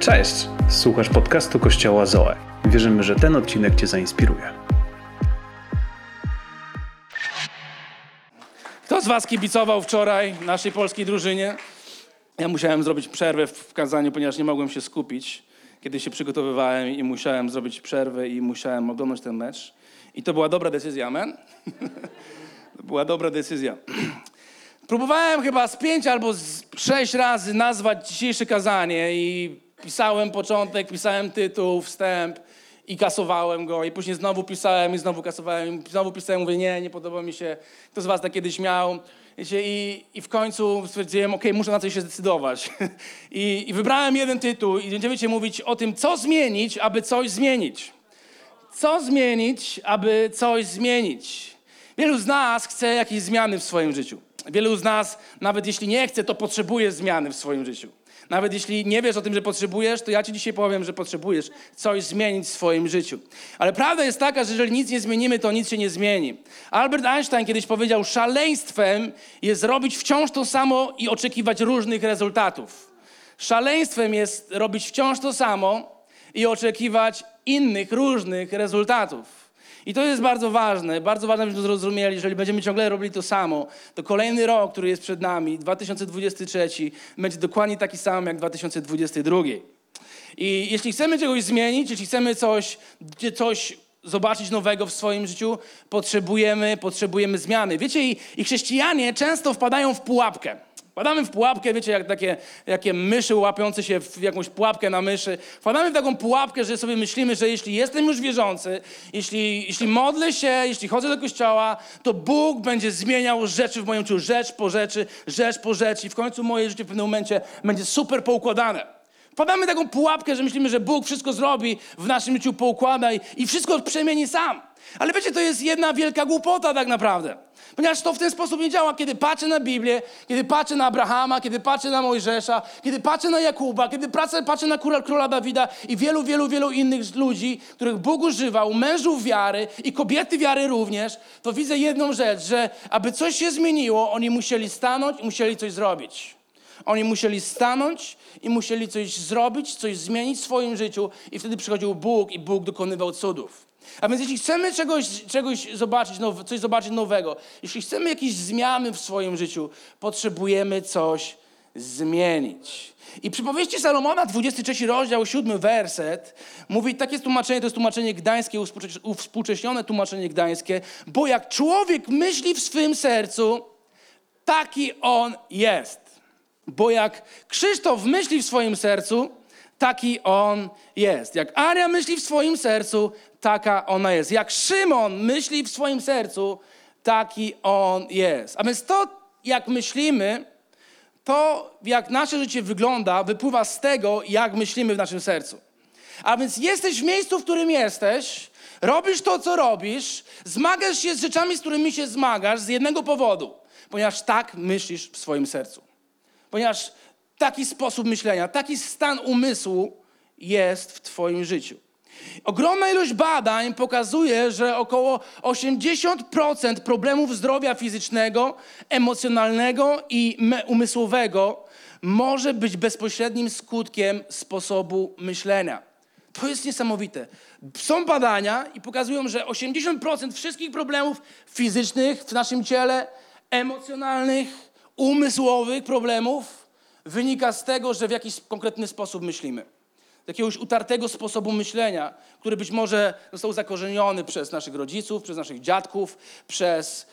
Cześć! Słuchasz podcastu Kościoła Zoe. Wierzymy, że ten odcinek Cię zainspiruje. Kto z Was kibicował wczoraj naszej polskiej drużynie? Ja musiałem zrobić przerwę w kazaniu, ponieważ nie mogłem się skupić, kiedy się przygotowywałem i musiałem zrobić przerwę i musiałem oglądać ten mecz. I to była dobra decyzja, amen? to była dobra decyzja. Próbowałem chyba z pięć albo z sześć razy nazwać dzisiejsze kazanie i pisałem początek, pisałem tytuł, wstęp i kasowałem go i później znowu pisałem i znowu kasowałem i znowu pisałem, mówię nie, nie podoba mi się. Kto z was tak kiedyś miał? I, I w końcu stwierdziłem, ok, muszę na coś się zdecydować. I, I wybrałem jeden tytuł i będziemy dzisiaj mówić o tym, co zmienić, aby coś zmienić. Co zmienić, aby coś zmienić? Wielu z nas chce jakieś zmiany w swoim życiu. Wielu z nas, nawet jeśli nie chce, to potrzebuje zmiany w swoim życiu. Nawet jeśli nie wiesz o tym, że potrzebujesz, to ja ci dzisiaj powiem, że potrzebujesz coś zmienić w swoim życiu. Ale prawda jest taka, że jeżeli nic nie zmienimy, to nic się nie zmieni. Albert Einstein kiedyś powiedział, szaleństwem jest robić wciąż to samo i oczekiwać różnych rezultatów. Szaleństwem jest robić wciąż to samo i oczekiwać innych, różnych rezultatów. I to jest bardzo ważne, bardzo ważne, żebyśmy zrozumieli, jeżeli będziemy ciągle robili to samo, to kolejny rok, który jest przed nami, 2023, będzie dokładnie taki sam jak 2022. I jeśli chcemy czegoś zmienić, jeśli chcemy coś, coś zobaczyć nowego w swoim życiu, potrzebujemy, potrzebujemy zmiany. Wiecie, i, i chrześcijanie często wpadają w pułapkę. Wpadamy w pułapkę, wiecie, jak takie, jakie myszy łapiące się w jakąś pułapkę na myszy. Wpadamy w taką pułapkę, że sobie myślimy, że jeśli jestem już wierzący, jeśli, jeśli modlę się, jeśli chodzę do kościoła, to Bóg będzie zmieniał rzeczy w moim życiu, rzecz po rzeczy, rzecz po rzeczy i w końcu moje życie w pewnym momencie będzie super poukładane. Wpadamy w taką pułapkę, że myślimy, że Bóg wszystko zrobi w naszym życiu, poukłada i, i wszystko przemieni sam. Ale wiecie, to jest jedna wielka głupota tak naprawdę. Ponieważ to w ten sposób nie działa. Kiedy patrzę na Biblię, kiedy patrzę na Abrahama, kiedy patrzę na Mojżesza, kiedy patrzę na Jakuba, kiedy patrzę, na króla Dawida i wielu, wielu, wielu innych ludzi, których Bóg używał, mężów wiary i kobiety wiary również, to widzę jedną rzecz, że aby coś się zmieniło, oni musieli stanąć i musieli coś zrobić. Oni musieli stanąć i musieli coś zrobić, coś zmienić w swoim życiu i wtedy przychodził Bóg i Bóg dokonywał cudów. A więc jeśli chcemy czegoś, czegoś zobaczyć, now, coś zobaczyć nowego, jeśli chcemy jakieś zmiany w swoim życiu, potrzebujemy coś zmienić. I przypowieści Salomona, 23 rozdział, 7 werset, mówi, takie jest tłumaczenie, to jest tłumaczenie gdańskie, uwspółcześnione tłumaczenie gdańskie, bo jak człowiek myśli w swym sercu, taki on jest. Bo jak Krzysztof myśli w swoim sercu, taki on jest. Jak Aria myśli w swoim sercu, taka ona jest. Jak Szymon myśli w swoim sercu, taki on jest. A więc to, jak myślimy, to jak nasze życie wygląda, wypływa z tego, jak myślimy w naszym sercu. A więc jesteś w miejscu, w którym jesteś, robisz to, co robisz, zmagasz się z rzeczami, z którymi się zmagasz z jednego powodu, ponieważ tak myślisz w swoim sercu. Ponieważ taki sposób myślenia, taki stan umysłu jest w Twoim życiu. Ogromna ilość badań pokazuje, że około 80% problemów zdrowia fizycznego, emocjonalnego i umysłowego może być bezpośrednim skutkiem sposobu myślenia. To jest niesamowite. Są badania i pokazują, że 80% wszystkich problemów fizycznych w naszym ciele, emocjonalnych, umysłowych problemów wynika z tego, że w jakiś konkretny sposób myślimy jakiegoś utartego sposobu myślenia, który być może został zakorzeniony przez naszych rodziców, przez naszych dziadków, przez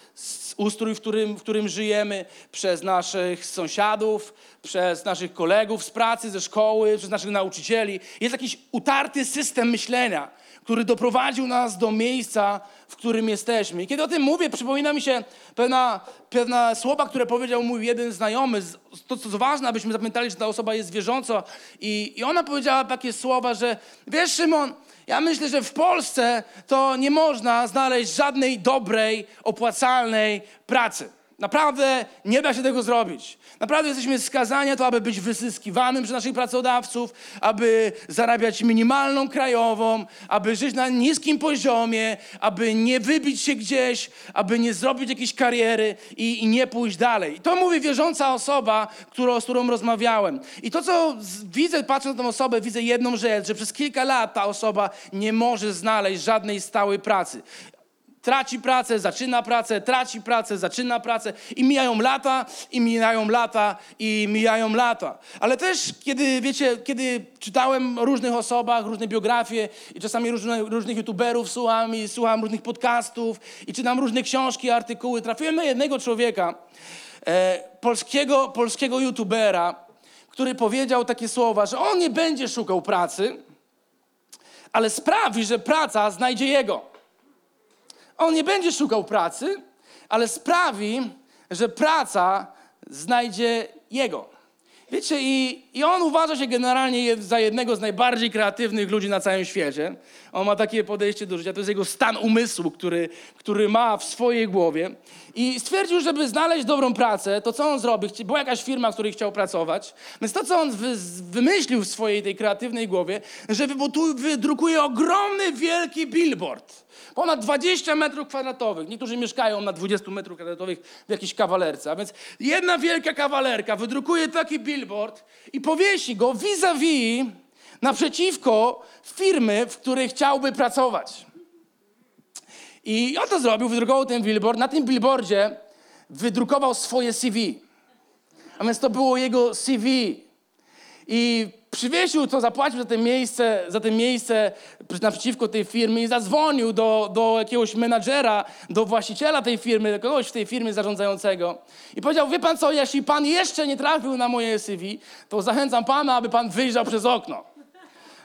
ustrój, w którym, w którym żyjemy, przez naszych sąsiadów, przez naszych kolegów z pracy, ze szkoły, przez naszych nauczycieli. Jest jakiś utarty system myślenia, który doprowadził nas do miejsca, w którym jesteśmy. I kiedy o tym mówię, przypomina mi się pewna, pewna słowa, które powiedział mój jeden znajomy. To, co ważne, abyśmy zapamiętali, że ta osoba jest wierząca. I, I ona powiedziała takie słowa, że wiesz, Szymon, ja myślę, że w Polsce to nie można znaleźć żadnej dobrej, opłacalnej pracy. Naprawdę nie da się tego zrobić. Naprawdę jesteśmy skazani na to, aby być wyzyskiwanym przez naszych pracodawców, aby zarabiać minimalną krajową, aby żyć na niskim poziomie, aby nie wybić się gdzieś, aby nie zrobić jakiejś kariery i, i nie pójść dalej. I to mówi wierząca osoba, którą, z którą rozmawiałem. I to, co widzę, patrząc na tę osobę, widzę jedną rzecz, że przez kilka lat ta osoba nie może znaleźć żadnej stałej pracy. Traci pracę, zaczyna pracę, traci pracę, zaczyna pracę i mijają lata, i mijają lata, i mijają lata. Ale też, kiedy, wiecie, kiedy czytałem o różnych osobach, różne biografie i czasami różne, różnych youtuberów słucham i słucham różnych podcastów i czytam różne książki, artykuły, trafiłem na jednego człowieka, e, polskiego, polskiego youtubera, który powiedział takie słowa, że on nie będzie szukał pracy, ale sprawi, że praca znajdzie jego. On nie będzie szukał pracy, ale sprawi, że praca znajdzie jego. Wiecie, i, i on uważa się generalnie za jednego z najbardziej kreatywnych ludzi na całym świecie. On ma takie podejście do życia, to jest jego stan umysłu, który, który ma w swojej głowie. I stwierdził, żeby znaleźć dobrą pracę, to co on zrobi? Chci- Była jakaś firma, w której chciał pracować, więc to, co on wy, wymyślił w swojej tej kreatywnej głowie, że wydrukuje ogromny, wielki billboard. Ponad 20 metrów kwadratowych. Niektórzy mieszkają na 20 metrów kwadratowych w jakiejś kawalerce. A więc jedna wielka kawalerka wydrukuje taki billboard i powiesi go vis-a-vis naprzeciwko firmy, w której chciałby pracować. I on to zrobił, wydrukował ten billboard. Na tym billboardzie wydrukował swoje CV. A więc to było jego CV. I przywiesił to, zapłacił za to miejsce, za to miejsce naprzeciwko tej firmy i zadzwonił do, do jakiegoś menadżera, do właściciela tej firmy, do kogoś w tej firmie zarządzającego. I powiedział, wie pan co, jeśli pan jeszcze nie trafił na moje CV, to zachęcam pana, aby pan wyjrzał przez okno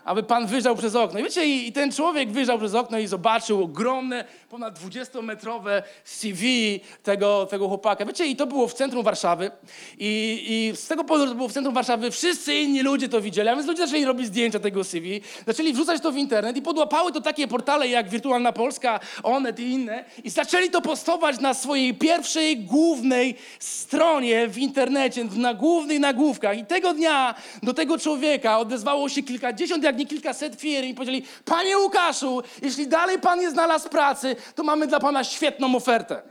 aby pan wyjrzał przez okno. I wiecie, i i ten człowiek wyjrzał przez okno i zobaczył ogromne, ponad 20-metrowe CV tego, tego chłopaka. Wiecie, i to było w centrum Warszawy. I, I z tego powodu, że to było w centrum Warszawy, wszyscy inni ludzie to widzieli. A więc ludzie zaczęli robić zdjęcia tego CV, zaczęli wrzucać to w internet i podłapały to takie portale jak Wirtualna Polska, Onet i inne. I zaczęli to postować na swojej pierwszej, głównej stronie w internecie, na głównych nagłówkach. I tego dnia do tego człowieka odezwało się kilkadziesiąt, jak nie kilkaset firm i powiedzieli, panie Łukaszu, jeśli dalej pan nie znalazł pracy, to mamy dla pana świetną ofertę.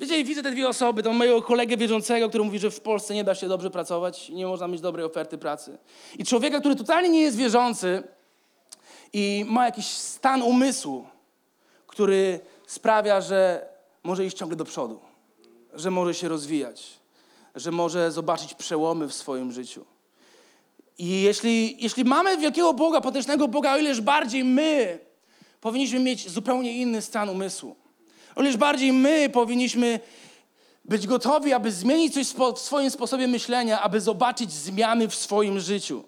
Wiecie, widzę te dwie osoby, to mojego kolegę wierzącego, który mówi, że w Polsce nie da się dobrze pracować, nie można mieć dobrej oferty pracy. I człowieka, który totalnie nie jest wierzący i ma jakiś stan umysłu, który sprawia, że może iść ciągle do przodu, że może się rozwijać, że może zobaczyć przełomy w swoim życiu. I jeśli, jeśli mamy wielkiego Boga, potężnego Boga, o ileż bardziej my powinniśmy mieć zupełnie inny stan umysłu. O ileż bardziej my powinniśmy być gotowi, aby zmienić coś w swoim sposobie myślenia, aby zobaczyć zmiany w swoim życiu.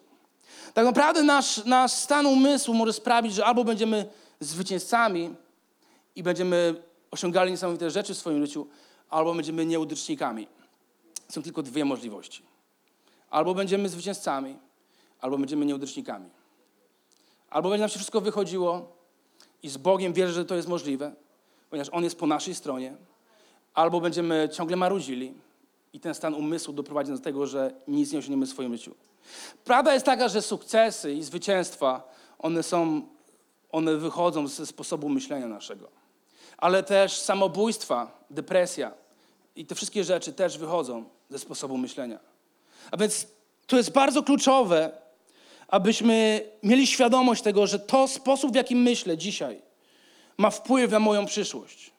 Tak naprawdę nasz, nasz stan umysłu może sprawić, że albo będziemy zwycięzcami i będziemy osiągali niesamowite rzeczy w swoim życiu, albo będziemy nieudacznikami. Są tylko dwie możliwości. Albo będziemy zwycięzcami, albo będziemy nieudacznikami. Albo będzie nam się wszystko wychodziło i z Bogiem wierzę, że to jest możliwe, ponieważ On jest po naszej stronie, albo będziemy ciągle marudzili i ten stan umysłu doprowadzi do tego, że nic nie osiągniemy w swoim życiu. Prawda jest taka, że sukcesy i zwycięstwa, one są, one wychodzą ze sposobu myślenia naszego. Ale też samobójstwa, depresja i te wszystkie rzeczy też wychodzą ze sposobu myślenia. A więc to jest bardzo kluczowe, abyśmy mieli świadomość tego, że to sposób, w jaki myślę dzisiaj, ma wpływ na moją przyszłość.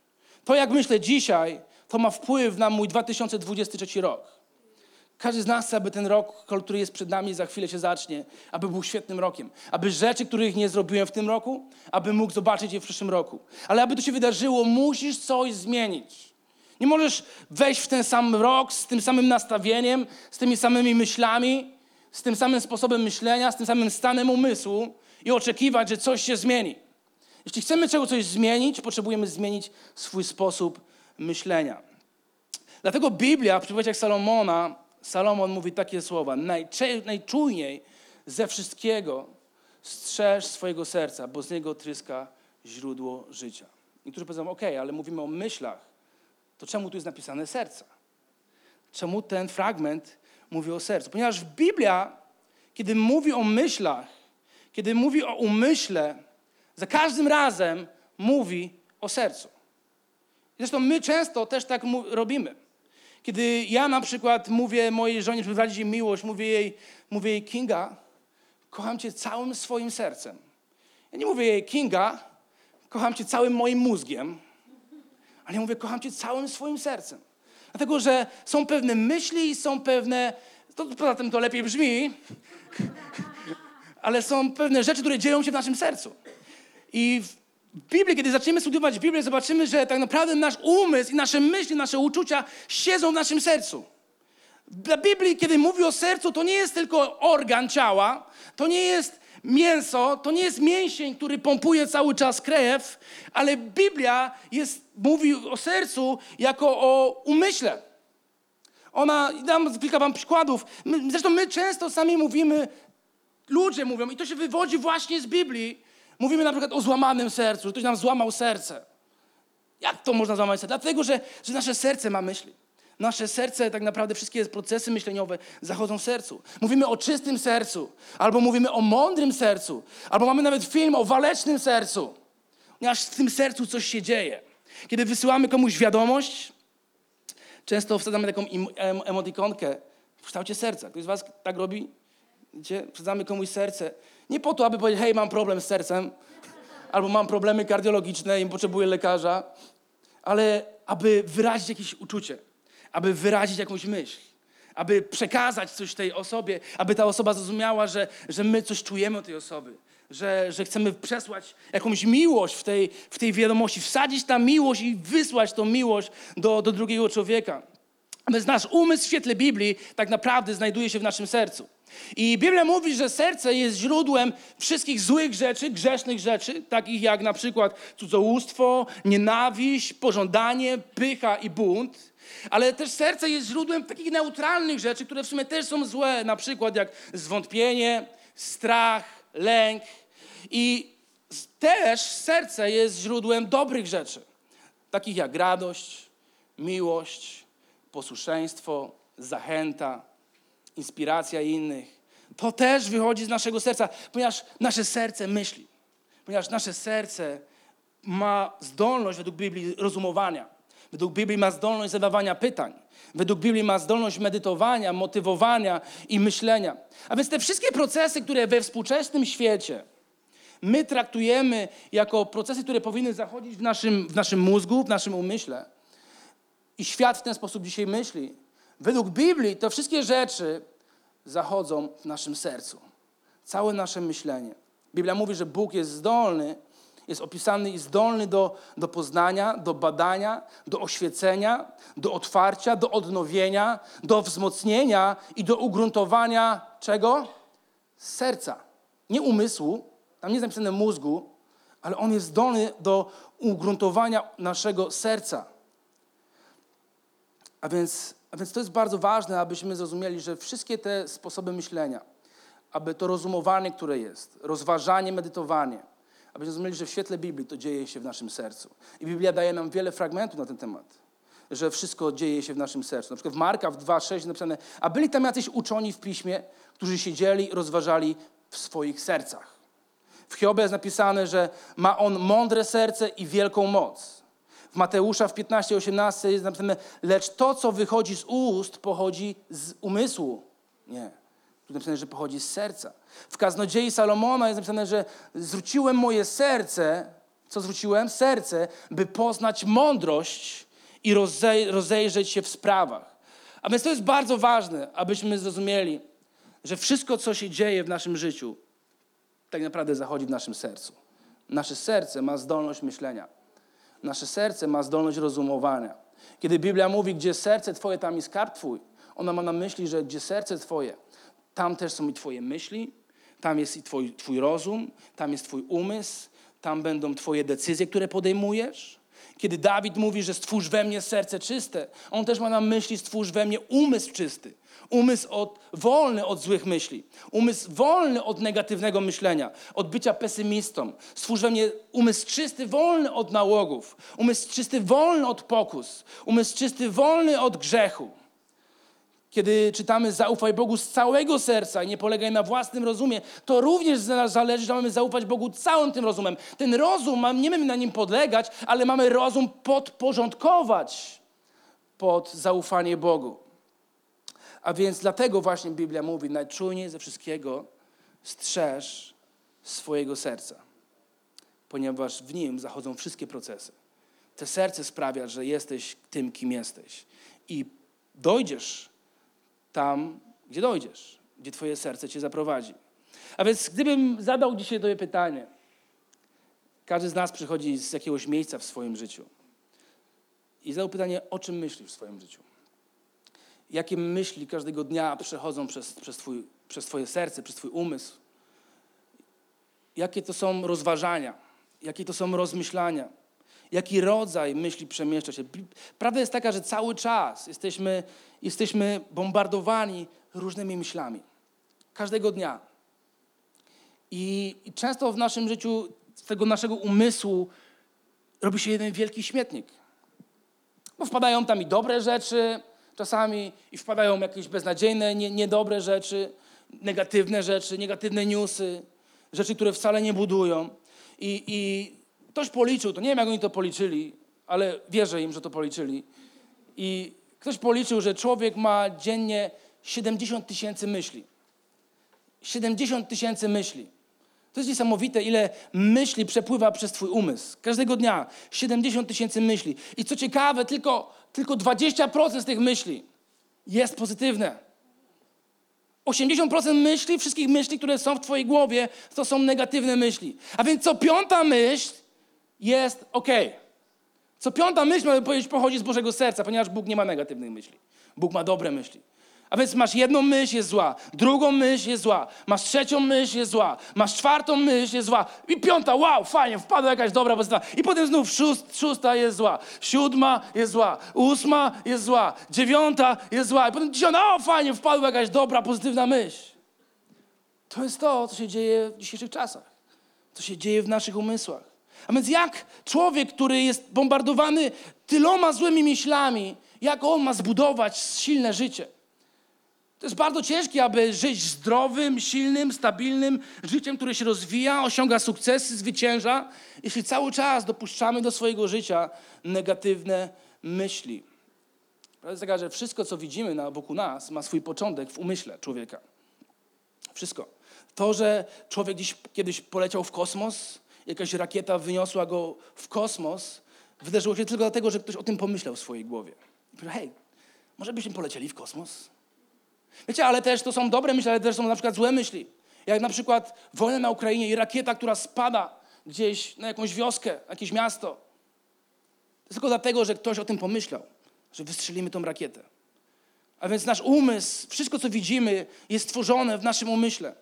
To, jak myślę dzisiaj, to ma wpływ na mój 2023 rok. Każdy z nas chce, aby ten rok, który jest przed nami, za chwilę się zacznie, aby był świetnym rokiem. Aby rzeczy, których nie zrobiłem w tym roku, aby mógł zobaczyć je w przyszłym roku. Ale aby to się wydarzyło, musisz coś zmienić. Nie możesz wejść w ten sam rok z tym samym nastawieniem, z tymi samymi myślami, z tym samym sposobem myślenia, z tym samym stanem umysłu i oczekiwać, że coś się zmieni. Jeśli chcemy czego coś zmienić, potrzebujemy zmienić swój sposób myślenia. Dlatego Biblia w przypowieściach Salomona, Salomon mówi takie słowa: najczujniej ze wszystkiego strzeż swojego serca, bo z niego tryska źródło życia. Niektórzy powiedzą, ok, ale mówimy o myślach, to czemu tu jest napisane serca? Czemu ten fragment mówi o sercu? Ponieważ Biblia, kiedy mówi o myślach, kiedy mówi o umyśle, za każdym razem mówi o sercu. Zresztą my często też tak robimy. Kiedy ja na przykład mówię mojej żonie, żeby wyrazić jej miłość, mówię jej, mówię jej Kinga, kocham cię całym swoim sercem. Ja nie mówię jej Kinga, kocham cię całym moim mózgiem, ale ja mówię kocham cię całym swoim sercem. Dlatego, że są pewne myśli, są pewne, to, poza tym to lepiej brzmi, ale są pewne rzeczy, które dzieją się w naszym sercu. I w Biblii, kiedy zaczniemy studiować Biblię, zobaczymy, że tak naprawdę nasz umysł i nasze myśli, nasze uczucia siedzą w naszym sercu. Dla Biblii, kiedy mówi o sercu, to nie jest tylko organ ciała, to nie jest mięso, to nie jest mięsień, który pompuje cały czas krew, ale Biblia jest, mówi o sercu jako o umyśle. Ona, dam kilka wam przykładów. My, zresztą my często sami mówimy, ludzie mówią, i to się wywodzi właśnie z Biblii, Mówimy na przykład o złamanym sercu, że ktoś nam złamał serce. Jak to można złamać serce? Dlatego, że, że nasze serce ma myśli. Nasze serce, tak naprawdę wszystkie procesy myśleniowe zachodzą w sercu. Mówimy o czystym sercu, albo mówimy o mądrym sercu, albo mamy nawet film o walecznym sercu. Ponieważ w tym sercu coś się dzieje. Kiedy wysyłamy komuś wiadomość, często wsadzamy taką emotikonkę w kształcie serca. Ktoś z was tak robi? Wiecie? Wsadzamy komuś serce. Nie po to, aby powiedzieć, hej, mam problem z sercem, albo mam problemy kardiologiczne i potrzebuję lekarza, ale aby wyrazić jakieś uczucie, aby wyrazić jakąś myśl, aby przekazać coś tej osobie, aby ta osoba zrozumiała, że, że my coś czujemy o tej osoby, że, że chcemy przesłać jakąś miłość w tej, w tej wiadomości, wsadzić tam miłość i wysłać tą miłość do, do drugiego człowieka. Więc nasz umysł w świetle Biblii tak naprawdę znajduje się w naszym sercu. I Biblia mówi, że serce jest źródłem wszystkich złych rzeczy, grzesznych rzeczy, takich jak na przykład cudzołóstwo, nienawiść, pożądanie, pycha i bunt. Ale też serce jest źródłem takich neutralnych rzeczy, które w sumie też są złe, na przykład jak zwątpienie, strach, lęk. I też serce jest źródłem dobrych rzeczy, takich jak radość, miłość, posłuszeństwo, zachęta, inspiracja innych. To też wychodzi z naszego serca, ponieważ nasze serce myśli. Ponieważ nasze serce ma zdolność według Biblii rozumowania. Według Biblii ma zdolność zadawania pytań. Według Biblii ma zdolność medytowania, motywowania i myślenia. A więc te wszystkie procesy, które we współczesnym świecie my traktujemy jako procesy, które powinny zachodzić w naszym, w naszym mózgu, w naszym umyśle, i świat w ten sposób dzisiaj myśli, Według Biblii to wszystkie rzeczy zachodzą w naszym sercu. Całe nasze myślenie. Biblia mówi, że Bóg jest zdolny, jest opisany i zdolny do, do poznania, do badania, do oświecenia, do otwarcia, do odnowienia, do wzmocnienia i do ugruntowania czego? Serca. Nie umysłu, tam nie jest napisane mózgu, ale on jest zdolny do ugruntowania naszego serca. A więc a więc to jest bardzo ważne, abyśmy zrozumieli, że wszystkie te sposoby myślenia, aby to rozumowanie, które jest, rozważanie, medytowanie, abyśmy zrozumieli, że w świetle Biblii to dzieje się w naszym sercu. I Biblia daje nam wiele fragmentów na ten temat, że wszystko dzieje się w naszym sercu. Na przykład w Marka w 2,6 napisane, a byli tam jacyś uczoni w piśmie, którzy siedzieli i rozważali w swoich sercach. W Hiobie jest napisane, że ma on mądre serce i wielką moc. Mateusza w 15:18 jest napisane, lecz to, co wychodzi z ust, pochodzi z umysłu. Nie. Tu napisane, że pochodzi z serca. W kaznodziei Salomona jest napisane, że zwróciłem moje serce, co zwróciłem? Serce, by poznać mądrość i rozej rozejrzeć się w sprawach. A więc to jest bardzo ważne, abyśmy zrozumieli, że wszystko, co się dzieje w naszym życiu, tak naprawdę zachodzi w naszym sercu. Nasze serce ma zdolność myślenia. Nasze serce ma zdolność rozumowania. Kiedy Biblia mówi, gdzie serce Twoje, tam i skarb Twój, ona ma na myśli, że gdzie serce Twoje, tam też są i Twoje myśli, tam jest i twój, twój rozum, tam jest Twój umysł, tam będą Twoje decyzje, które podejmujesz. Kiedy Dawid mówi, że stwórz we mnie serce czyste, on też ma na myśli stwórz we mnie umysł czysty. Umysł od, wolny od złych myśli. Umysł wolny od negatywnego myślenia, od bycia pesymistą. Stwórz we mnie umysł czysty, wolny od nałogów. Umysł czysty, wolny od pokus. Umysł czysty, wolny od grzechu. Kiedy czytamy zaufaj Bogu z całego serca i nie polegaj na własnym rozumie, to również zależy, że mamy zaufać Bogu całym tym rozumem. Ten rozum, nie mamy na nim podlegać, ale mamy rozum podporządkować pod zaufanie Bogu. A więc dlatego właśnie Biblia mówi, najczujniej ze wszystkiego strzeż swojego serca, ponieważ w nim zachodzą wszystkie procesy. Te serce sprawia, że jesteś tym, kim jesteś. I dojdziesz tam, gdzie dojdziesz, gdzie Twoje serce Cię zaprowadzi. A więc gdybym zadał dzisiaj Tobie pytanie, każdy z nas przychodzi z jakiegoś miejsca w swoim życiu i zadał pytanie, o czym myślisz w swoim życiu? Jakie myśli każdego dnia przechodzą przez, przez, twój, przez Twoje serce, przez Twój umysł? Jakie to są rozważania? Jakie to są rozmyślania? Jaki rodzaj myśli przemieszcza się? Prawda jest taka, że cały czas jesteśmy, jesteśmy bombardowani różnymi myślami. Każdego dnia. I, I często w naszym życiu z tego naszego umysłu robi się jeden wielki śmietnik. Bo wpadają tam i dobre rzeczy czasami, i wpadają jakieś beznadziejne, nie, niedobre rzeczy, negatywne rzeczy, negatywne newsy, rzeczy, które wcale nie budują. I, I ktoś policzył, to nie wiem jak oni to policzyli, ale wierzę im, że to policzyli. I ktoś policzył, że człowiek ma dziennie 70 tysięcy myśli. 70 tysięcy myśli. To jest niesamowite, ile myśli przepływa przez Twój umysł. Każdego dnia 70 tysięcy myśli. I co ciekawe, tylko, tylko 20% z tych myśli jest pozytywne. 80% myśli, wszystkich myśli, które są w Twojej głowie, to są negatywne myśli. A więc co piąta myśl jest ok. Co piąta myśl, mamy powiedzieć, pochodzi z Bożego serca, ponieważ Bóg nie ma negatywnych myśli. Bóg ma dobre myśli. A więc masz jedną myśl, jest zła, drugą myśl jest zła, masz trzecią myśl, jest zła, masz czwartą myśl, jest zła i piąta, wow, fajnie, wpadła jakaś dobra pozycja. I potem znów szóst, szósta jest zła, siódma jest zła, ósma jest zła, dziewiąta jest zła i potem dziesiąta, o fajnie, wpadła jakaś dobra, pozytywna myśl. To jest to, co się dzieje w dzisiejszych czasach, co się dzieje w naszych umysłach. A więc jak człowiek, który jest bombardowany tyloma złymi myślami, jak on ma zbudować silne życie? To jest bardzo ciężkie, aby żyć zdrowym, silnym, stabilnym życiem, które się rozwija, osiąga sukcesy, zwycięża, jeśli cały czas dopuszczamy do swojego życia negatywne myśli. Prawda jest taka, że wszystko, co widzimy na wokół nas, ma swój początek w umyśle człowieka. Wszystko. To, że człowiek gdzieś kiedyś poleciał w kosmos, jakaś rakieta wyniosła go w kosmos, wydarzyło się tylko dlatego, że ktoś o tym pomyślał w swojej głowie. I powiedział, hej, może byśmy polecieli w kosmos? Wiecie, ale też to są dobre myśli, ale też są na przykład złe myśli. Jak na przykład wojna na Ukrainie i rakieta, która spada gdzieś na jakąś wioskę, jakieś miasto. To tylko dlatego, że ktoś o tym pomyślał, że wystrzelimy tą rakietę. A więc nasz umysł, wszystko co widzimy, jest stworzone w naszym umyśle.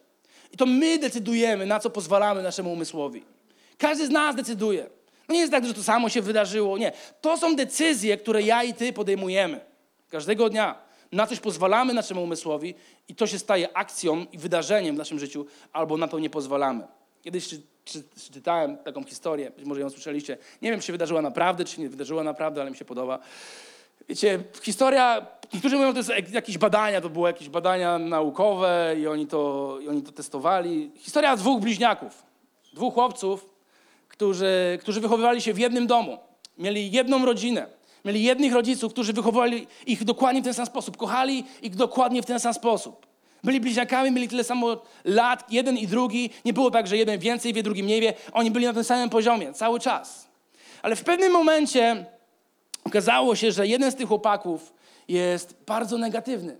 I to my decydujemy, na co pozwalamy naszemu umysłowi. Każdy z nas decyduje. No nie jest tak, że to samo się wydarzyło. Nie. To są decyzje, które ja i ty podejmujemy. Każdego dnia. Na coś pozwalamy naszemu umysłowi i to się staje akcją i wydarzeniem w naszym życiu, albo na to nie pozwalamy. Kiedyś czy, czy, czytałem taką historię, być może ją słyszeliście. Nie wiem, czy się wydarzyła naprawdę, czy nie wydarzyła naprawdę, ale mi się podoba. Wiecie, historia, niektórzy mówią, to jest jakieś badania, to były jakieś badania naukowe i oni to, i oni to testowali. Historia dwóch bliźniaków, dwóch chłopców, którzy, którzy wychowywali się w jednym domu. Mieli jedną rodzinę. Mieli jednych rodziców, którzy wychowywali ich dokładnie w ten sam sposób. Kochali ich dokładnie w ten sam sposób. Byli bliźniakami, mieli tyle samo lat, jeden i drugi. Nie było tak, że jeden więcej wie, drugi mniej wie. Oni byli na tym samym poziomie cały czas. Ale w pewnym momencie okazało się, że jeden z tych chłopaków jest bardzo negatywny.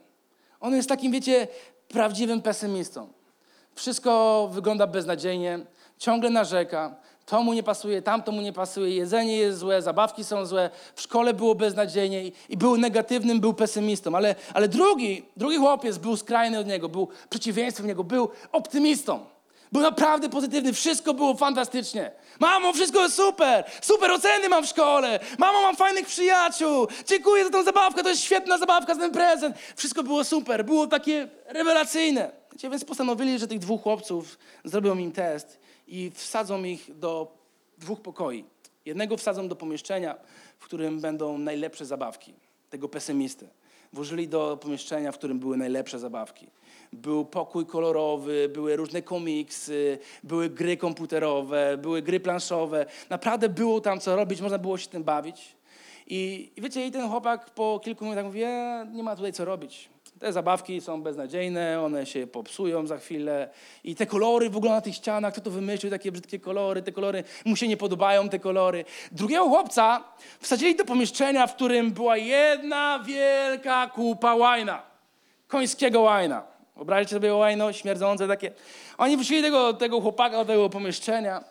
On jest takim, wiecie, prawdziwym pesymistą. Wszystko wygląda beznadziejnie, ciągle narzeka, to mu nie pasuje, tamto mu nie pasuje, jedzenie jest złe, zabawki są złe, w szkole było beznadziejnie i, i był negatywnym, był pesymistą. Ale, ale drugi, drugi chłopiec był skrajny od niego, był przeciwieństwem niego, był optymistą. Był naprawdę pozytywny, wszystko było fantastycznie. Mamo, wszystko jest super, super oceny mam w szkole, mamo, mam fajnych przyjaciół, dziękuję za tą zabawkę, to jest świetna zabawka, za ten prezent. Wszystko było super, było takie rewelacyjne. Więc postanowili, że tych dwóch chłopców zrobią im test i wsadzą ich do dwóch pokoi. Jednego wsadzą do pomieszczenia, w którym będą najlepsze zabawki, tego pesymisty. Włożyli do pomieszczenia, w którym były najlepsze zabawki. Był pokój kolorowy, były różne komiksy, były gry komputerowe, były gry planszowe. Naprawdę było tam co robić, można było się tym bawić. I, i wiecie, i ten chłopak po kilku minutach mówi, nie ma tutaj co robić. Te zabawki są beznadziejne, one się popsują za chwilę. I te kolory w ogóle na tych ścianach, kto to wymyślił, takie brzydkie kolory, te kolory, mu się nie podobają te kolory. Drugiego chłopca wsadzili do pomieszczenia, w którym była jedna wielka kupa łajna. Końskiego łajna. Wyobraźcie sobie łajno śmierdzące takie. Oni wrzucili tego, tego chłopaka do tego pomieszczenia.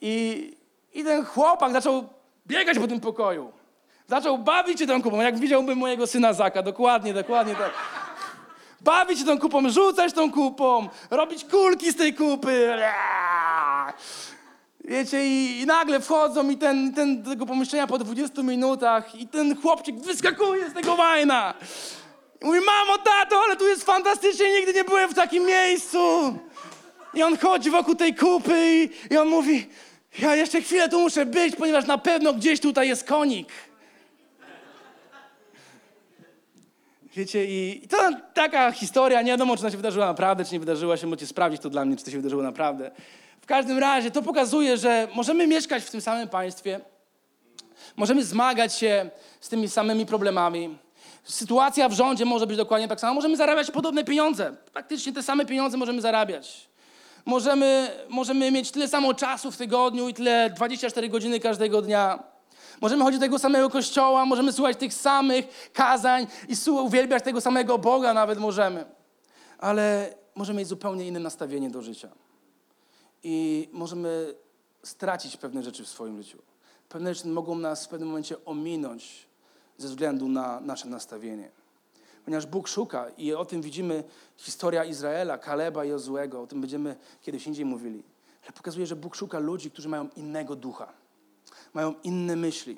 I, I ten chłopak zaczął biegać po tym pokoju. Zaczął bawić się tą kupą, jak widziałbym mojego syna Zaka. Dokładnie, dokładnie tak. Bawić się tą kupą, rzucać tą kupą, robić kulki z tej kupy. Wiecie, i, i nagle wchodzą i ten, ten tego pomieszczenia po 20 minutach i ten chłopczyk wyskakuje z tego wajna. I mówi, mamo, tato, ale tu jest fantastycznie, nigdy nie byłem w takim miejscu. I on chodzi wokół tej kupy i, i on mówi, ja jeszcze chwilę tu muszę być, ponieważ na pewno gdzieś tutaj jest konik. Wiecie, i, to taka historia, nie wiadomo, czy ona się wydarzyła naprawdę, czy nie wydarzyła się, możecie sprawdzić to dla mnie, czy to się wydarzyło naprawdę. W każdym razie to pokazuje, że możemy mieszkać w tym samym państwie, możemy zmagać się z tymi samymi problemami. Sytuacja w rządzie może być dokładnie tak sama. Możemy zarabiać podobne pieniądze. Praktycznie te same pieniądze możemy zarabiać. Możemy, możemy mieć tyle samo czasu w tygodniu i tyle 24 godziny każdego dnia. Możemy chodzić do tego samego kościoła, możemy słuchać tych samych kazań i uwielbiać tego samego Boga nawet możemy. Ale możemy mieć zupełnie inne nastawienie do życia. I możemy stracić pewne rzeczy w swoim życiu. Pewne rzeczy mogą nas w pewnym momencie ominąć ze względu na nasze nastawienie. Ponieważ Bóg szuka i o tym widzimy historia Izraela, Kaleba i Jozuego, o tym będziemy kiedyś indziej mówili. Ale pokazuje, że Bóg szuka ludzi, którzy mają innego ducha, mają inne myśli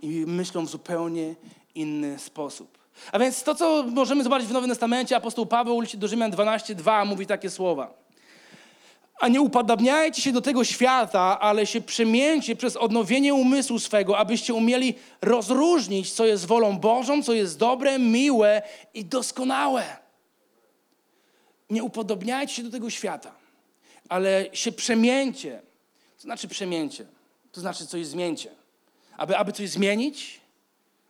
i myślą w zupełnie inny sposób. A więc to, co możemy zobaczyć w Nowym Testamencie, apostoł Paweł do Rzymian 12:2 mówi takie słowa. A nie upodabniajcie się do tego świata, ale się przemieńcie przez odnowienie umysłu swego, abyście umieli rozróżnić, co jest wolą Bożą, co jest dobre, miłe i doskonałe. Nie upodobniajcie się do tego świata, ale się przemieńcie. Co znaczy przemieńcie? To znaczy coś zmieńcie. Aby, aby coś zmienić,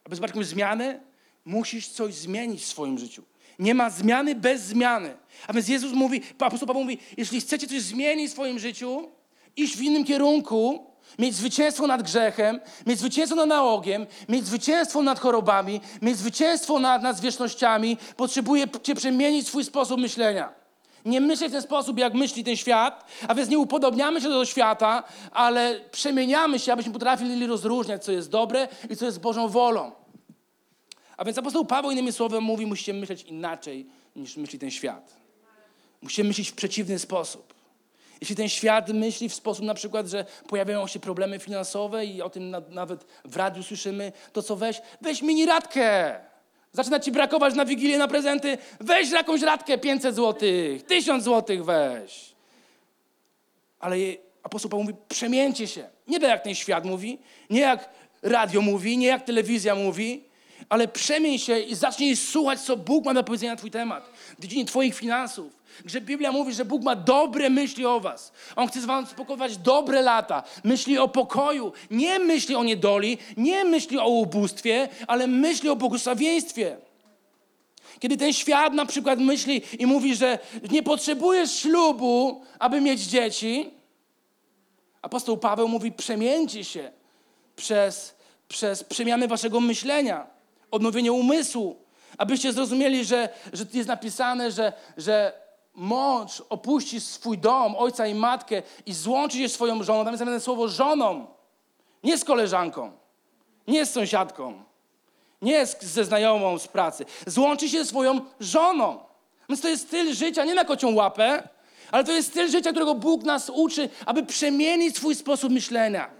aby zobaczyć jakąś zmianę, musisz coś zmienić w swoim życiu. Nie ma zmiany bez zmiany. A więc Jezus mówi, apostoł Paweł mówi, jeśli chcecie coś zmienić w swoim życiu, iść w innym kierunku, mieć zwycięstwo nad grzechem, mieć zwycięstwo nad nałogiem, mieć zwycięstwo nad chorobami, mieć zwycięstwo nad, nad zwierzchnościami, potrzebujecie przemienić swój sposób myślenia. Nie myśleć w ten sposób, jak myśli ten świat, a więc nie upodobniamy się do świata, ale przemieniamy się, abyśmy potrafili rozróżniać, co jest dobre i co jest Bożą wolą. A więc apostoł Paweł innymi słowy mówi, musicie myśleć inaczej niż myśli ten świat. Musicie myśleć w przeciwny sposób. Jeśli ten świat myśli w sposób na przykład, że pojawiają się problemy finansowe i o tym na, nawet w radiu słyszymy, to co weź? Weź mini radkę. Zaczyna ci brakować na Wigilię, na prezenty. Weź jakąś radkę 500 złotych, 1000 złotych weź. Ale je- apostoł Paweł mówi, przemieńcie się. Nie tak jak ten świat mówi, nie jak radio mówi, nie jak telewizja mówi, ale przemień się i zacznij słuchać, co Bóg ma do powiedzenia na twój temat. W dziedzinie twoich finansów. Że Biblia mówi, że Bóg ma dobre myśli o was. On chce z wam spokować dobre lata. Myśli o pokoju. Nie myśli o niedoli, nie myśli o ubóstwie, ale myśli o błogosławieństwie. Kiedy ten świat na przykład myśli i mówi, że nie potrzebujesz ślubu, aby mieć dzieci, apostoł Paweł mówi, przemieńcie się przez, przez przemianę waszego myślenia, odnowienie umysłu, abyście zrozumieli, że, że jest napisane, że, że mąż opuści swój dom, ojca i matkę i złączy się swoją żoną. Tam jest napisane słowo żoną, nie z koleżanką, nie z sąsiadką, nie z, ze znajomą z pracy. Złączy się swoją żoną. Więc to jest styl życia nie na kocią łapę, Ale to jest styl życia, którego Bóg nas uczy, aby przemienić swój sposób myślenia.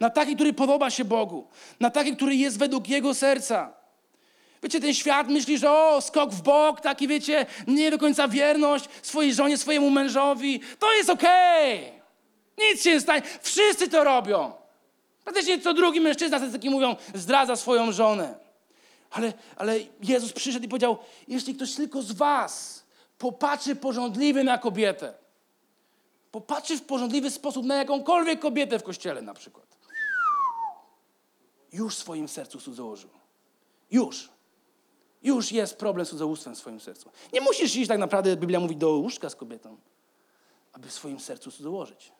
Na taki, który podoba się Bogu. Na taki, który jest według Jego serca. Wiecie, ten świat myśli, że o, skok w bok, taki wiecie, nie do końca wierność swojej żonie, swojemu mężowi. To jest okej. Nic się nie stanie. Wszyscy to robią. Praktycznie co drugi mężczyzna, taki mówią, zdradza swoją żonę. Ale, ale Jezus przyszedł i powiedział, jeśli ktoś tylko z was popatrzy porządliwy na kobietę, popatrzy w porządliwy sposób na jakąkolwiek kobietę w kościele na przykład, już w swoim sercu cudzołożył. Już. Już jest problem z cudzołóstwem w swoim sercu. Nie musisz iść tak naprawdę, Biblia mówi, do łóżka z kobietą, aby w swoim sercu cudzołożyć.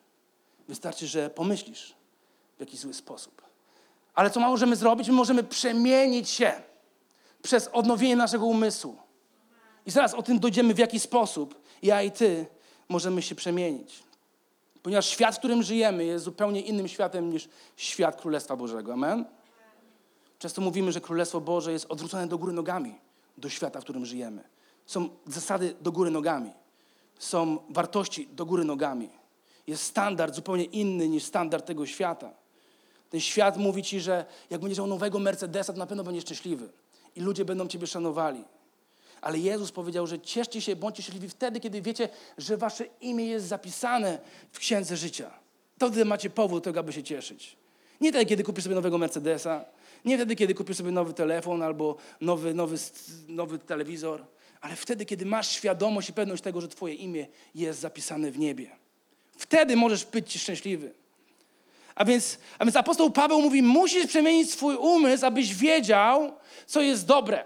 Wystarczy, że pomyślisz w jakiś zły sposób. Ale co możemy zrobić? My możemy przemienić się przez odnowienie naszego umysłu. I zaraz o tym dojdziemy, w jaki sposób ja i ty możemy się przemienić. Ponieważ świat, w którym żyjemy, jest zupełnie innym światem niż świat Królestwa Bożego. Amen? Często mówimy, że Królestwo Boże jest odwrócone do góry nogami do świata, w którym żyjemy. Są zasady do góry nogami. Są wartości do góry nogami. Jest standard zupełnie inny niż standard tego świata. Ten świat mówi ci, że jak będziesz miał nowego Mercedesa, to na pewno będziesz szczęśliwy. I ludzie będą ciebie szanowali. Ale Jezus powiedział, że cieszcie się, bądźcie szczęśliwi wtedy, kiedy wiecie, że wasze imię jest zapisane w Księdze Życia. To wtedy macie powód tego, aby się cieszyć. Nie wtedy, kiedy kupisz sobie nowego Mercedesa, nie wtedy, kiedy kupisz sobie nowy telefon albo nowy, nowy, nowy telewizor, ale wtedy, kiedy masz świadomość i pewność tego, że twoje imię jest zapisane w niebie. Wtedy możesz być szczęśliwy. A więc, a więc apostoł Paweł mówi, musisz przemienić swój umysł, abyś wiedział, co jest dobre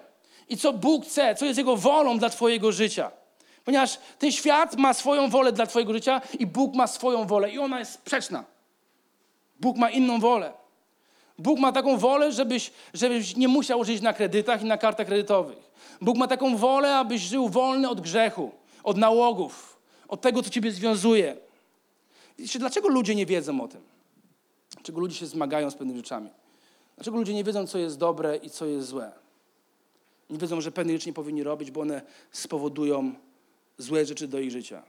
i co Bóg chce, co jest Jego wolą dla twojego życia. Ponieważ ten świat ma swoją wolę dla twojego życia i Bóg ma swoją wolę i ona jest sprzeczna. Bóg ma inną wolę. Bóg ma taką wolę, żebyś, żebyś nie musiał żyć na kredytach i na kartach kredytowych. Bóg ma taką wolę, abyś żył wolny od grzechu, od nałogów, od tego, co ciebie związuje. Wiecie, dlaczego ludzie nie wiedzą o tym? Dlaczego ludzie się zmagają z pewnymi rzeczami? Dlaczego ludzie nie wiedzą, co jest dobre i co jest złe? Nie wiedzą, że pewnych rzeczy nie powinni robić, bo one spowodują złe rzeczy do ich życia.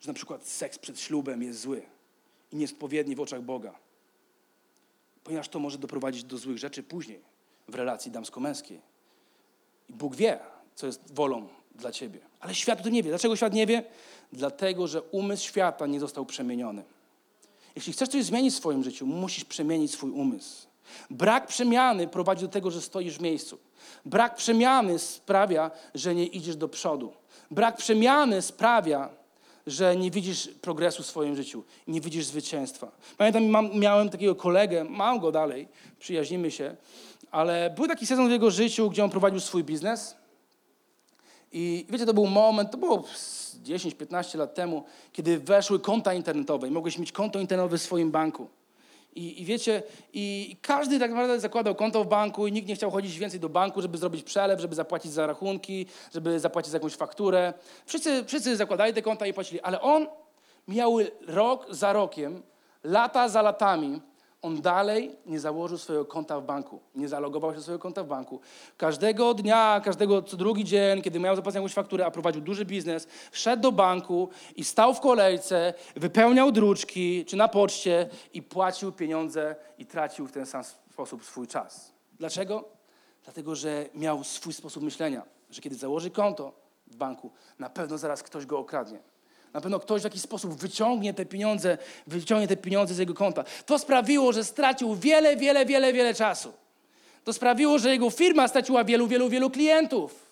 Że na przykład seks przed ślubem jest zły i niespodwiedni w oczach Boga. Ponieważ to może doprowadzić do złych rzeczy później w relacji damsko-męskiej. I Bóg wie, co jest wolą dla ciebie. Ale świat o tym nie wie. Dlaczego świat nie wie? Dlatego, że umysł świata nie został przemieniony. Jeśli chcesz coś zmienić w swoim życiu, musisz przemienić swój umysł. Brak przemiany prowadzi do tego, że stoisz w miejscu. Brak przemiany sprawia, że nie idziesz do przodu. Brak przemiany sprawia, że nie widzisz progresu w swoim życiu, nie widzisz zwycięstwa. Pamiętam, mam, miałem takiego kolegę, mam go dalej, przyjaźnimy się, ale był taki sezon w jego życiu, gdzie on prowadził swój biznes. I wiecie, to był moment, to było 10-15 lat temu, kiedy weszły konta internetowe i mogłeś mieć konto internetowe w swoim banku. I, I, wiecie, i każdy tak naprawdę zakładał konto w banku i nikt nie chciał chodzić więcej do banku, żeby zrobić przelew, żeby zapłacić za rachunki, żeby zapłacić za jakąś fakturę. Wszyscy, wszyscy zakładali te konta i płacili, ale on miał rok za rokiem, lata za latami on dalej nie założył swojego konta w banku, nie zalogował się swojego konta w banku. Każdego dnia, każdego co drugi dzień, kiedy miał zapłacić jakąś fakturę, a prowadził duży biznes, szedł do banku i stał w kolejce, wypełniał druczki czy na poczcie i płacił pieniądze i tracił w ten sam sposób swój czas. Dlaczego? Dlatego, że miał swój sposób myślenia, że kiedy założy konto w banku, na pewno zaraz ktoś go okradnie. Na pewno ktoś w jakiś sposób wyciągnie te pieniądze, wyciągnie te pieniądze z jego konta. To sprawiło, że stracił wiele, wiele, wiele, wiele czasu. To sprawiło, że jego firma straciła wielu, wielu, wielu klientów.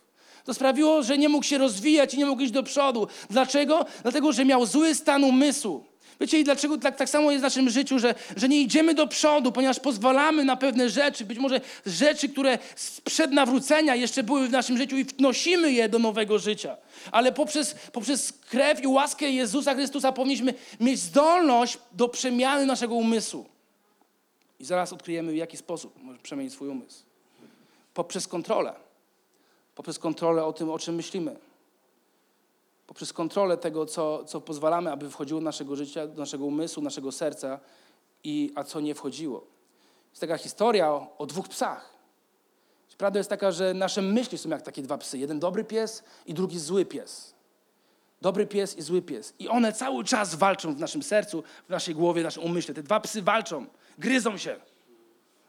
To sprawiło, że nie mógł się rozwijać i nie mógł iść do przodu. Dlaczego? Dlatego, że miał zły stan umysłu. Wiecie, i dlaczego tak, tak samo jest w naszym życiu, że, że nie idziemy do przodu, ponieważ pozwalamy na pewne rzeczy, być może rzeczy, które sprzed nawrócenia jeszcze były w naszym życiu i wnosimy je do nowego życia. Ale poprzez, poprzez krew i łaskę Jezusa Chrystusa powinniśmy mieć zdolność do przemiany naszego umysłu. I zaraz odkryjemy, w jaki sposób możesz przemienić swój umysł. Poprzez kontrolę. Poprzez kontrolę o tym, o czym myślimy poprzez kontrolę tego, co, co pozwalamy, aby wchodziło do naszego życia, do naszego umysłu, naszego serca, i, a co nie wchodziło. Jest taka historia o, o dwóch psach. Prawda jest taka, że nasze myśli są jak takie dwa psy. Jeden dobry pies i drugi zły pies. Dobry pies i zły pies. I one cały czas walczą w naszym sercu, w naszej głowie, w naszym umyśle. Te dwa psy walczą, gryzą się.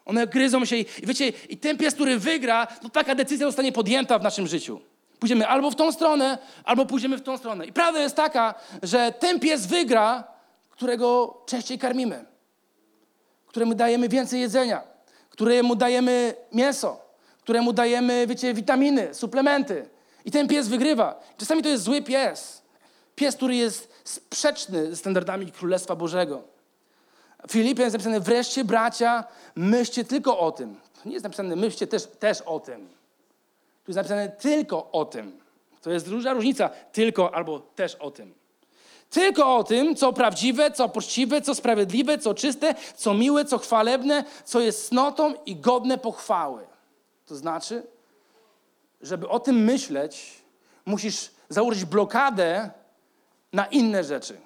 One gryzą się i, i wiecie, i ten pies, który wygra, to taka decyzja zostanie podjęta w naszym życiu. Pójdziemy albo w tą stronę, albo pójdziemy w tą stronę. I prawda jest taka, że ten pies wygra, którego częściej karmimy, któremu dajemy więcej jedzenia, któremu dajemy mięso, któremu dajemy, wiecie, witaminy, suplementy. I ten pies wygrywa. Czasami to jest zły pies. Pies, który jest sprzeczny ze standardami Królestwa Bożego. Filipian jest napisane, wreszcie bracia, myślcie tylko o tym. Nie jest napisane, myślcie też, też o tym. Tu jest napisane tylko o tym. To jest duża różnica, tylko albo też o tym. Tylko o tym, co prawdziwe, co poczciwe, co sprawiedliwe, co czyste, co miłe, co chwalebne, co jest cnotą i godne pochwały. To znaczy, żeby o tym myśleć, musisz założyć blokadę na inne rzeczy,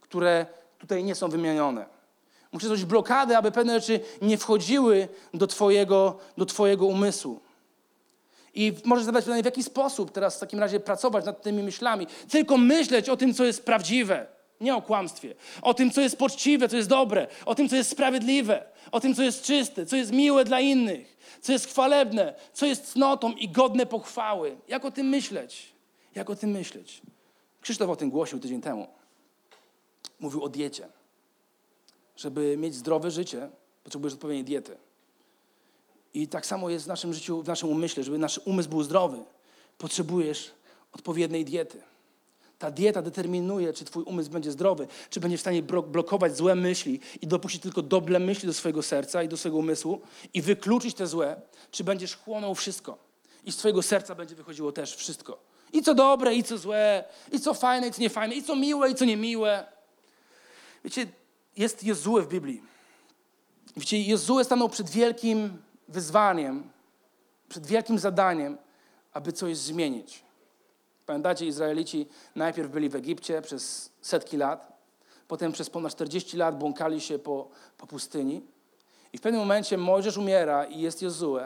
które tutaj nie są wymienione. Musisz założyć blokadę, aby pewne rzeczy nie wchodziły do twojego, do twojego umysłu. I możesz zadać pytanie, w jaki sposób teraz w takim razie pracować nad tymi myślami. Tylko myśleć o tym, co jest prawdziwe, nie o kłamstwie. O tym, co jest poczciwe, co jest dobre. O tym, co jest sprawiedliwe. O tym, co jest czyste, co jest miłe dla innych. Co jest chwalebne, co jest cnotą i godne pochwały. Jak o tym myśleć? Jak o tym myśleć? Krzysztof o tym głosił tydzień temu. Mówił o diecie. Żeby mieć zdrowe życie, potrzebujesz odpowiedniej diety. I tak samo jest w naszym życiu, w naszym umyśle. Żeby nasz umysł był zdrowy, potrzebujesz odpowiedniej diety. Ta dieta determinuje, czy twój umysł będzie zdrowy, czy będzie w stanie blokować złe myśli i dopuścić tylko dobre myśli do swojego serca i do swojego umysłu i wykluczyć te złe, czy będziesz chłonął wszystko i z twojego serca będzie wychodziło też wszystko. I co dobre, i co złe, i co fajne, i co niefajne, i co miłe, i co niemiłe. Wiecie, jest Jozue w Biblii. Wiecie, Jozue stanął przed wielkim wyzwaniem, przed wielkim zadaniem, aby coś zmienić. Pamiętacie, Izraelici najpierw byli w Egipcie przez setki lat, potem przez ponad 40 lat błąkali się po, po pustyni. I w pewnym momencie Mojżesz umiera i jest Jozue.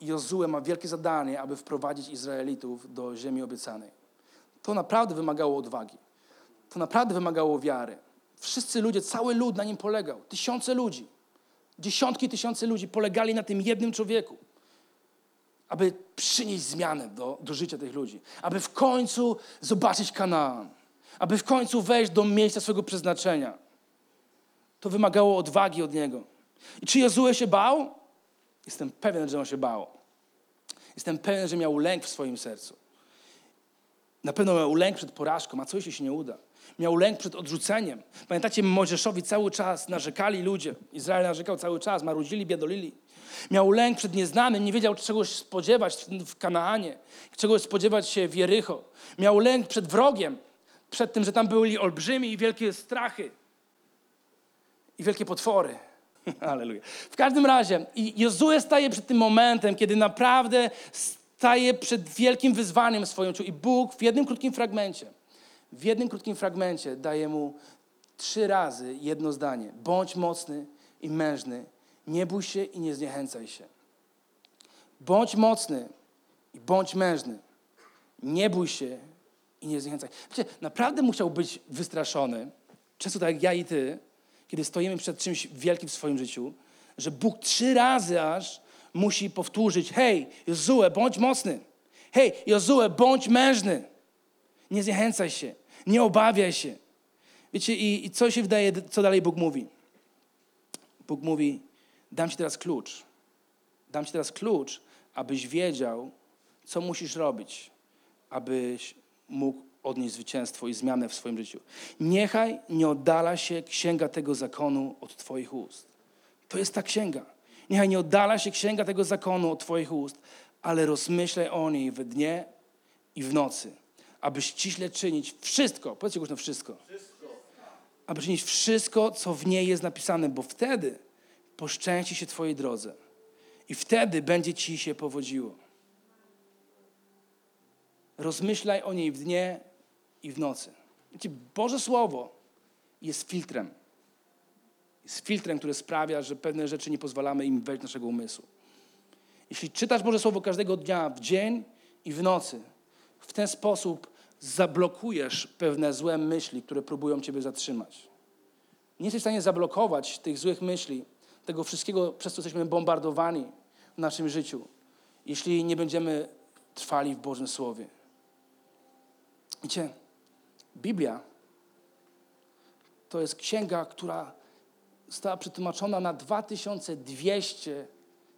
I Jozue ma wielkie zadanie, aby wprowadzić Izraelitów do ziemi obiecanej. To naprawdę wymagało odwagi. To naprawdę wymagało wiary. Wszyscy ludzie, cały lud na nim polegał. Tysiące ludzi. Dziesiątki tysięcy ludzi polegali na tym jednym człowieku, aby przynieść zmianę do, do życia tych ludzi, aby w końcu zobaczyć Kanaan, aby w końcu wejść do miejsca swojego przeznaczenia. To wymagało odwagi od niego. I czy Jozue się bał? Jestem pewien, że on się bał. Jestem pewien, że miał lęk w swoim sercu. Na pewno miał lęk przed porażką, a co jeśli się nie uda? Miał lęk przed odrzuceniem. Pamiętacie, Mojżeszowi cały czas narzekali ludzie. Izrael narzekał cały czas, marudzili, biadolili. Miał lęk przed nieznanym, nie wiedział czegoś spodziewać w Kanaanie, czegoś spodziewać się w Jericho. Miał lęk przed wrogiem, przed tym, że tam byli olbrzymi i wielkie strachy i wielkie potwory. Aleluja. W każdym razie, Jozue staje przed tym momentem, kiedy naprawdę staje przed wielkim wyzwaniem swoim i Bóg w jednym krótkim fragmencie w jednym krótkim fragmencie daje mu trzy razy jedno zdanie. Bądź mocny i mężny. Nie bój się i nie zniechęcaj się. Bądź mocny i bądź mężny. Nie bój się i nie zniechęcaj. Wiecie, naprawdę musiał być wystraszony, często tak jak ja i ty, kiedy stoimy przed czymś wielkim w swoim życiu, że Bóg trzy razy aż musi powtórzyć: Hej, Jozue, bądź mocny. Hej, Jozue, bądź mężny. Nie zniechęcaj się. Nie obawiaj się. Wiecie, i, i co się wydaje, co dalej Bóg mówi? Bóg mówi, dam ci teraz klucz. Dam ci teraz klucz, abyś wiedział, co musisz robić, abyś mógł odnieść zwycięstwo i zmianę w swoim życiu. Niechaj nie oddala się księga tego zakonu od Twoich ust. To jest ta księga. Niechaj nie oddala się księga tego zakonu od Twoich ust, ale rozmyślaj o niej w dnie i w nocy aby ściśle czynić wszystko, powiedzcie głośno wszystko, wszystko, aby czynić wszystko, co w niej jest napisane, bo wtedy poszczęści się Twojej drodze i wtedy będzie Ci się powodziło. Rozmyślaj o niej w dnie i w nocy. Wiecie, Boże Słowo jest filtrem. Jest filtrem, który sprawia, że pewne rzeczy nie pozwalamy im wejść naszego umysłu. Jeśli czytasz Boże Słowo każdego dnia, w dzień i w nocy, w ten sposób zablokujesz pewne złe myśli, które próbują ciebie zatrzymać. Nie jesteś w stanie zablokować tych złych myśli, tego wszystkiego, przez co jesteśmy bombardowani w naszym życiu, jeśli nie będziemy trwali w Bożym Słowie. Wiecie, Biblia to jest księga, która została przetłumaczona na 2200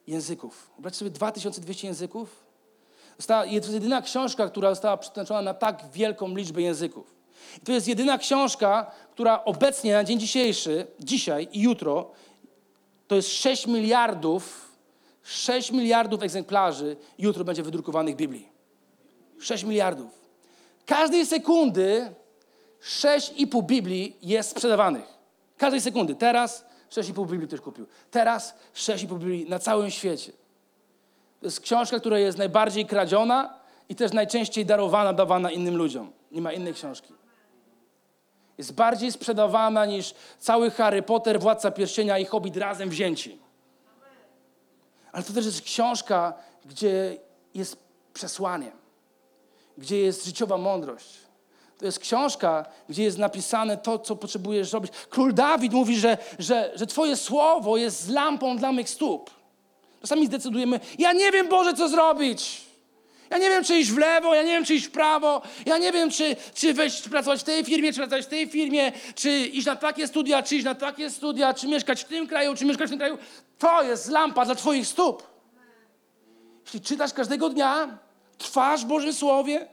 języków. Wyobraźcie sobie 2200 języków? Została, jest jedyna książka, która została przetłumaczona na tak wielką liczbę języków. I to jest jedyna książka, która obecnie na dzień dzisiejszy, dzisiaj i jutro, to jest 6 miliardów, 6 miliardów egzemplarzy jutro będzie wydrukowanych Biblii. 6 miliardów. Każdej sekundy 6,5 Biblii jest sprzedawanych. Każdej sekundy. Teraz 6,5 Biblii ktoś kupił. Teraz 6,5 Biblii na całym świecie. To jest książka, która jest najbardziej kradziona i też najczęściej darowana, dawana innym ludziom. Nie ma innej książki. Jest bardziej sprzedawana niż cały Harry Potter, Władca Pierścienia i Hobbit razem wzięci. Ale to też jest książka, gdzie jest przesłanie, gdzie jest życiowa mądrość. To jest książka, gdzie jest napisane to, co potrzebujesz robić. Król Dawid mówi, że, że, że Twoje słowo jest lampą dla mych stóp. Czasami zdecydujemy, ja nie wiem, Boże, co zrobić. Ja nie wiem, czy iść w lewo, ja nie wiem, czy iść w prawo, ja nie wiem, czy, czy wejść, czy pracować w tej firmie, czy pracować w tej firmie, czy iść na takie studia, czy iść na takie studia, czy mieszkać w tym kraju, czy mieszkać w tym kraju. To jest lampa dla Twoich stóp. Jeśli czytasz każdego dnia, trwasz w Bożym Słowie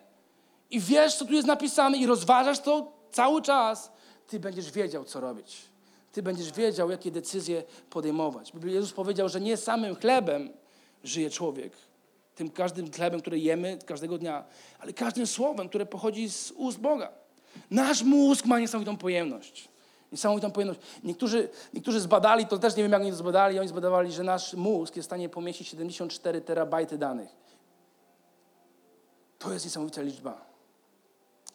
i wiesz, co tu jest napisane i rozważasz to cały czas, Ty będziesz wiedział, co robić. Ty będziesz wiedział, jakie decyzje podejmować. Jezus powiedział, że nie samym chlebem żyje człowiek, tym każdym chlebem, który jemy każdego dnia, ale każdym słowem, które pochodzi z ust Boga. Nasz mózg ma niesamowitą pojemność. Niesamowitą pojemność. Niektórzy, niektórzy zbadali, to też nie wiem jak oni to zbadali, oni zbadali, że nasz mózg jest w stanie pomieścić 74 terabajty danych. To jest niesamowita liczba.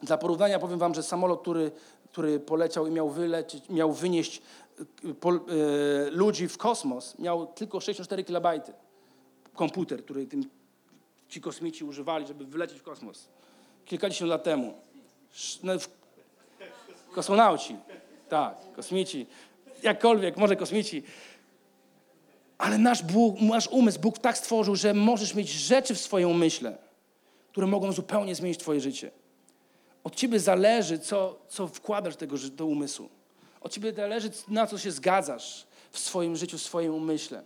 Dla porównania powiem wam, że samolot, który, który poleciał i miał, wylecieć, miał wynieść y, pol, y, ludzi w kosmos, miał tylko 64 kilobajty. Komputer, który tym, ci kosmici używali, żeby wylecieć w kosmos. Kilkadziesiąt lat temu. No, kosmonauci. Tak, kosmici. Jakkolwiek, może kosmici. Ale nasz, Bóg, nasz umysł Bóg tak stworzył, że możesz mieć rzeczy w swoim umyśle, które mogą zupełnie zmienić twoje życie. Od ciebie zależy, co, co wkładasz do tego do umysłu. Od ciebie zależy, na co się zgadzasz w swoim życiu, w swoim umyśle.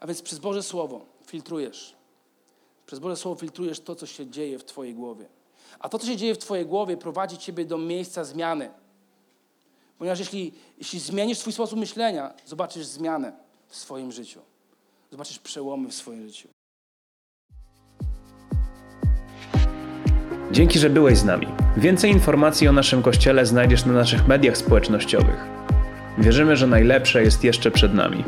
A więc przez Boże Słowo filtrujesz. Przez Boże Słowo filtrujesz to, co się dzieje w twojej głowie. A to, co się dzieje w twojej głowie, prowadzi ciebie do miejsca zmiany. Ponieważ jeśli, jeśli zmienisz swój sposób myślenia, zobaczysz zmianę w swoim życiu. Zobaczysz przełomy w swoim życiu. Dzięki, że byłeś z nami. Więcej informacji o naszym kościele znajdziesz na naszych mediach społecznościowych. Wierzymy, że najlepsze jest jeszcze przed nami.